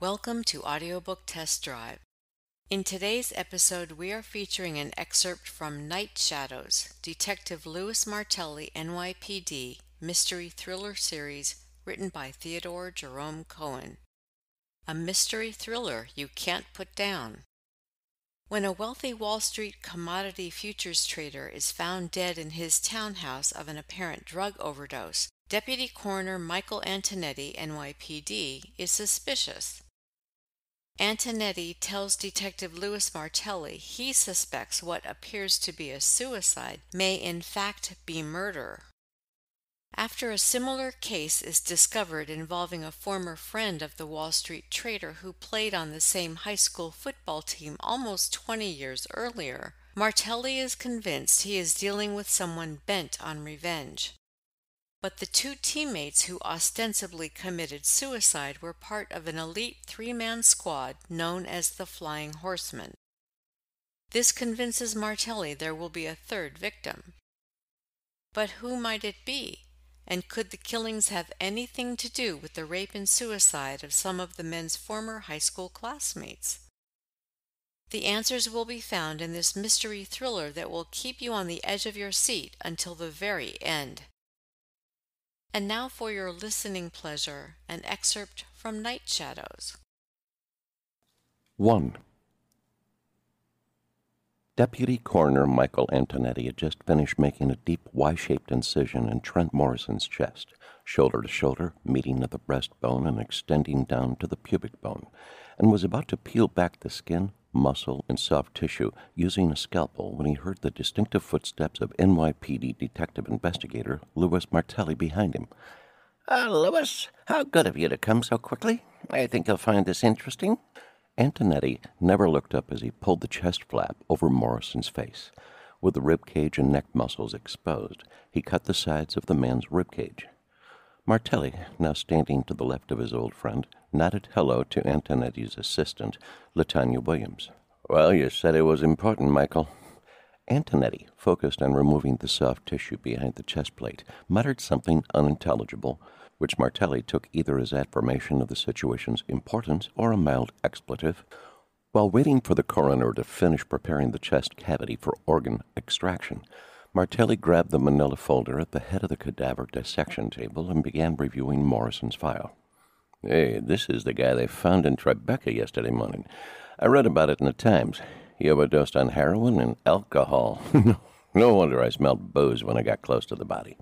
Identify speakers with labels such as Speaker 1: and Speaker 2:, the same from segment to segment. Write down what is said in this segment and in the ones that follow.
Speaker 1: Welcome to Audiobook Test Drive. In today's episode, we are featuring an excerpt from Night Shadows, Detective Louis Martelli, NYPD, mystery thriller series written by Theodore Jerome Cohen. A mystery thriller you can't put down. When a wealthy Wall Street commodity futures trader is found dead in his townhouse of an apparent drug overdose, Deputy Coroner Michael Antonetti, NYPD, is suspicious. Antonetti tells Detective Louis Martelli he suspects what appears to be a suicide may in fact be murder. After a similar case is discovered involving a former friend of the Wall Street trader who played on the same high school football team almost 20 years earlier, Martelli is convinced he is dealing with someone bent on revenge. But the two teammates who ostensibly committed suicide were part of an elite three man squad known as the Flying Horsemen. This convinces Martelli there will be a third victim. But who might it be? And could the killings have anything to do with the rape and suicide of some of the men's former high school classmates? The answers will be found in this mystery thriller that will keep you on the edge of your seat until the very end. And now for your listening pleasure, an excerpt from Night Shadows.
Speaker 2: 1. Deputy Coroner Michael Antonetti had just finished making a deep Y shaped incision in Trent Morrison's chest, shoulder to shoulder, meeting at the breastbone and extending down to the pubic bone, and was about to peel back the skin muscle, and soft tissue using a scalpel when he heard the distinctive footsteps of NYPD detective investigator Louis Martelli behind him.
Speaker 3: Ah, uh, Louis, how good of you to come so quickly. I think you'll find this interesting.
Speaker 2: Antonetti never looked up as he pulled the chest flap over Morrison's face. With the rib cage and neck muscles exposed, he cut the sides of the man's rib cage. Martelli, now standing to the left of his old friend, nodded hello to Antonetti's assistant, Latanya Williams.
Speaker 4: Well, you said it was important, Michael.
Speaker 2: Antonetti, focused on removing the soft tissue behind the chest plate, muttered something unintelligible, which Martelli took either as affirmation of the situation's importance or a mild expletive. While waiting for the coroner to finish preparing the chest cavity for organ extraction, Martelli grabbed the manila folder at the head of the cadaver dissection table and began reviewing Morrison's file.
Speaker 4: Hey, this is the guy they found in Tribeca yesterday morning. I read about it in the Times. He overdosed on heroin and alcohol. no wonder I smelled booze when I got close to the body.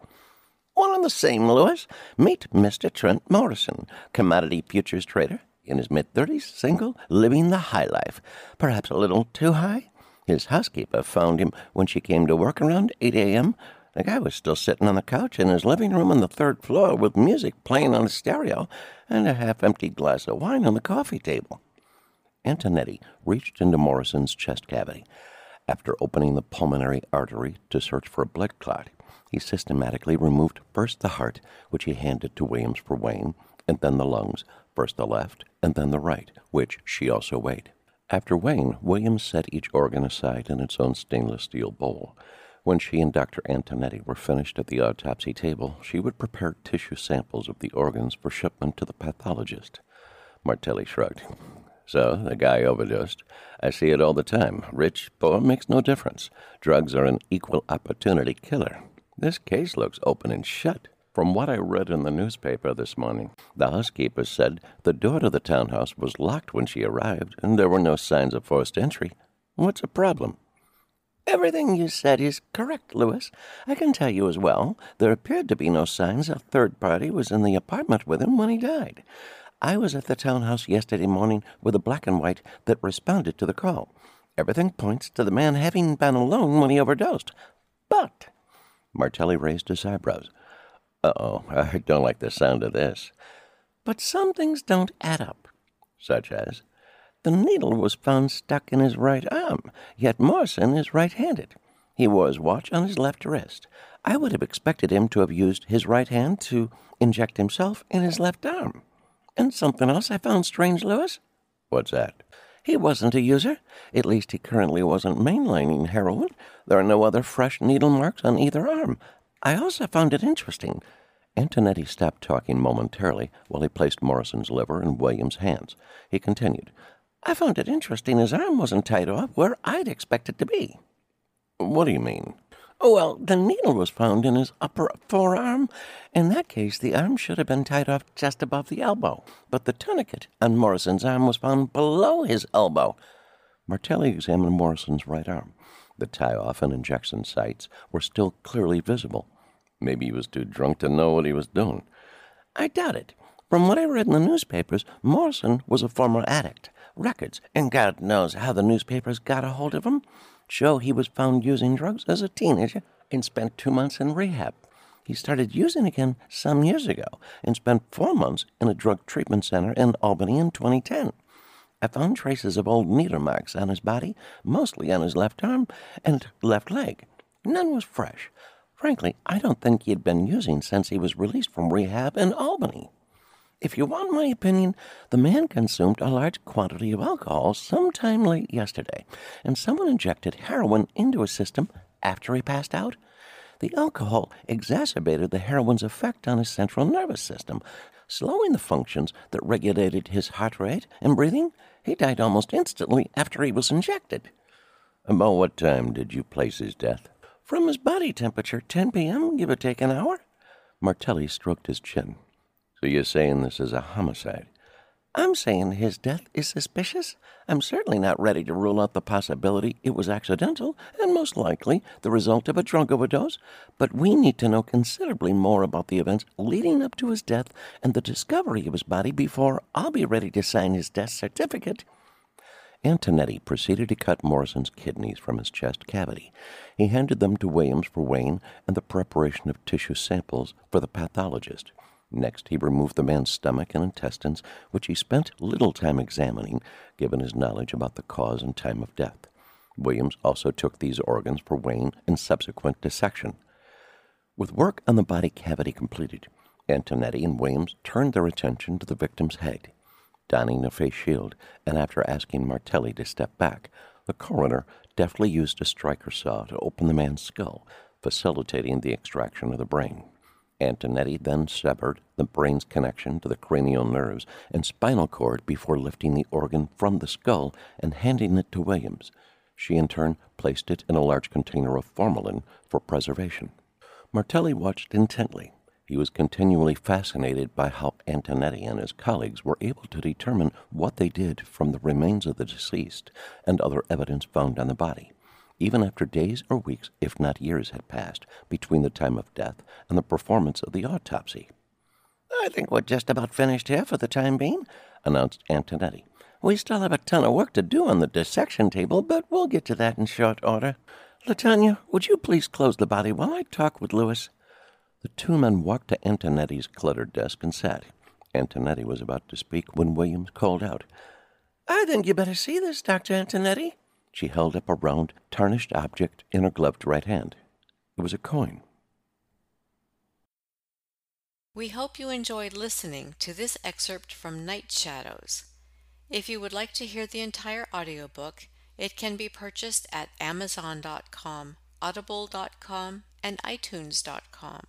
Speaker 3: One and the same, Louis. Meet Mr. Trent Morrison, commodity futures trader, in his mid thirties, single, living the high life. Perhaps a little too high? His housekeeper found him when she came to work around 8 a.m. The guy was still sitting on the couch in his living room on the third floor with music playing on a stereo and a half empty glass of wine on the coffee table.
Speaker 2: Antonetti reached into Morrison's chest cavity. After opening the pulmonary artery to search for a blood clot, he systematically removed first the heart, which he handed to Williams for weighing, and then the lungs, first the left and then the right, which she also weighed. After weighing, Williams set each organ aside in its own stainless steel bowl. When she and Dr. Antonetti were finished at the autopsy table, she would prepare tissue samples of the organs for shipment to the pathologist.
Speaker 4: Martelli shrugged. So, the guy overdosed. I see it all the time. Rich, poor, makes no difference. Drugs are an equal opportunity killer. This case looks open and shut. From what I read in the newspaper this morning, the housekeeper said the door to the townhouse was locked when she arrived, and there were no signs of forced entry. What's the problem?
Speaker 3: Everything you said is correct, Louis. I can tell you as well, there appeared to be no signs a third party was in the apartment with him when he died. I was at the townhouse yesterday morning with a black and white that responded to the call. Everything points to the man having been alone when he overdosed. But.
Speaker 2: Martelli raised his eyebrows.
Speaker 4: Uh oh, I don't like the sound of this.
Speaker 3: But some things don't add up.
Speaker 4: Such as?
Speaker 3: The needle was found stuck in his right arm, yet Morrison is right handed. He wore his watch on his left wrist. I would have expected him to have used his right hand to inject himself in his left arm. And something else I found strange, Louis.
Speaker 4: What's that?
Speaker 3: He wasn't a user. At least he currently wasn't mainlining heroin. There are no other fresh needle marks on either arm. I also found it interesting.
Speaker 2: Antonetti stopped talking momentarily while he placed Morrison's liver in William's hands. He continued,
Speaker 3: I found it interesting his arm wasn't tied off where I'd expect it to be.
Speaker 2: What do you mean?
Speaker 3: Oh, well, the needle was found in his upper forearm. In that case, the arm should have been tied off just above the elbow. But the tourniquet on Morrison's arm was found below his elbow.
Speaker 2: Martelli examined Morrison's right arm. The tie off and injection sites were still clearly visible. Maybe he was too drunk to know what he was doing.
Speaker 3: I doubt it. From what I read in the newspapers, Morrison was a former addict. Records, and God knows how the newspapers got a hold of him, show he was found using drugs as a teenager and spent two months in rehab. He started using again some years ago and spent four months in a drug treatment center in Albany in 2010. I found traces of old needle marks on his body, mostly on his left arm and left leg. None was fresh. Frankly, I don't think he had been using since he was released from rehab in Albany. If you want my opinion, the man consumed a large quantity of alcohol sometime late yesterday, and someone injected heroin into his system after he passed out. The alcohol exacerbated the heroin's effect on his central nervous system, slowing the functions that regulated his heart rate and breathing. He died almost instantly after he was injected.
Speaker 2: About what time did you place his death?
Speaker 3: From his body temperature, 10 p.m., give or take an hour.
Speaker 2: Martelli stroked his chin. So you're saying this is a homicide?
Speaker 3: I'm saying his death is suspicious. I'm certainly not ready to rule out the possibility it was accidental and most likely the result of a drug overdose, but we need to know considerably more about the events leading up to his death and the discovery of his body before I'll be ready to sign his death certificate.
Speaker 2: Antonetti proceeded to cut Morrison's kidneys from his chest cavity. He handed them to Williams for weighing and the preparation of tissue samples for the pathologist. Next, he removed the man's stomach and intestines, which he spent little time examining, given his knowledge about the cause and time of death. Williams also took these organs for weighing and subsequent dissection. With work on the body cavity completed, Antonetti and Williams turned their attention to the victim's head. Donning a face shield, and after asking Martelli to step back, the coroner deftly used a Stryker saw to open the man's skull, facilitating the extraction of the brain. Antonetti then severed the brain's connection to the cranial nerves and spinal cord before lifting the organ from the skull and handing it to Williams. She in turn placed it in a large container of formalin for preservation. Martelli watched intently he was continually fascinated by how Antonetti and his colleagues were able to determine what they did from the remains of the deceased and other evidence found on the body, even after days or weeks, if not years, had passed between the time of death and the performance of the autopsy.
Speaker 3: I think we're just about finished here for the time being, announced Antonetti. We still have a ton of work to do on the dissection table, but we'll get to that in short order. Latanya, would you please close the body while I talk with Louis?
Speaker 2: The two men walked to Antonetti's cluttered desk and sat. Antonetti was about to speak when Williams called out.
Speaker 3: Ah, I think you better see this, Dr. Antonetti.
Speaker 2: She held up a round, tarnished object in her gloved right hand. It was a coin.
Speaker 1: We hope you enjoyed listening to this excerpt from Night Shadows. If you would like to hear the entire audiobook, it can be purchased at Amazon.com, Audible.com, and iTunes.com.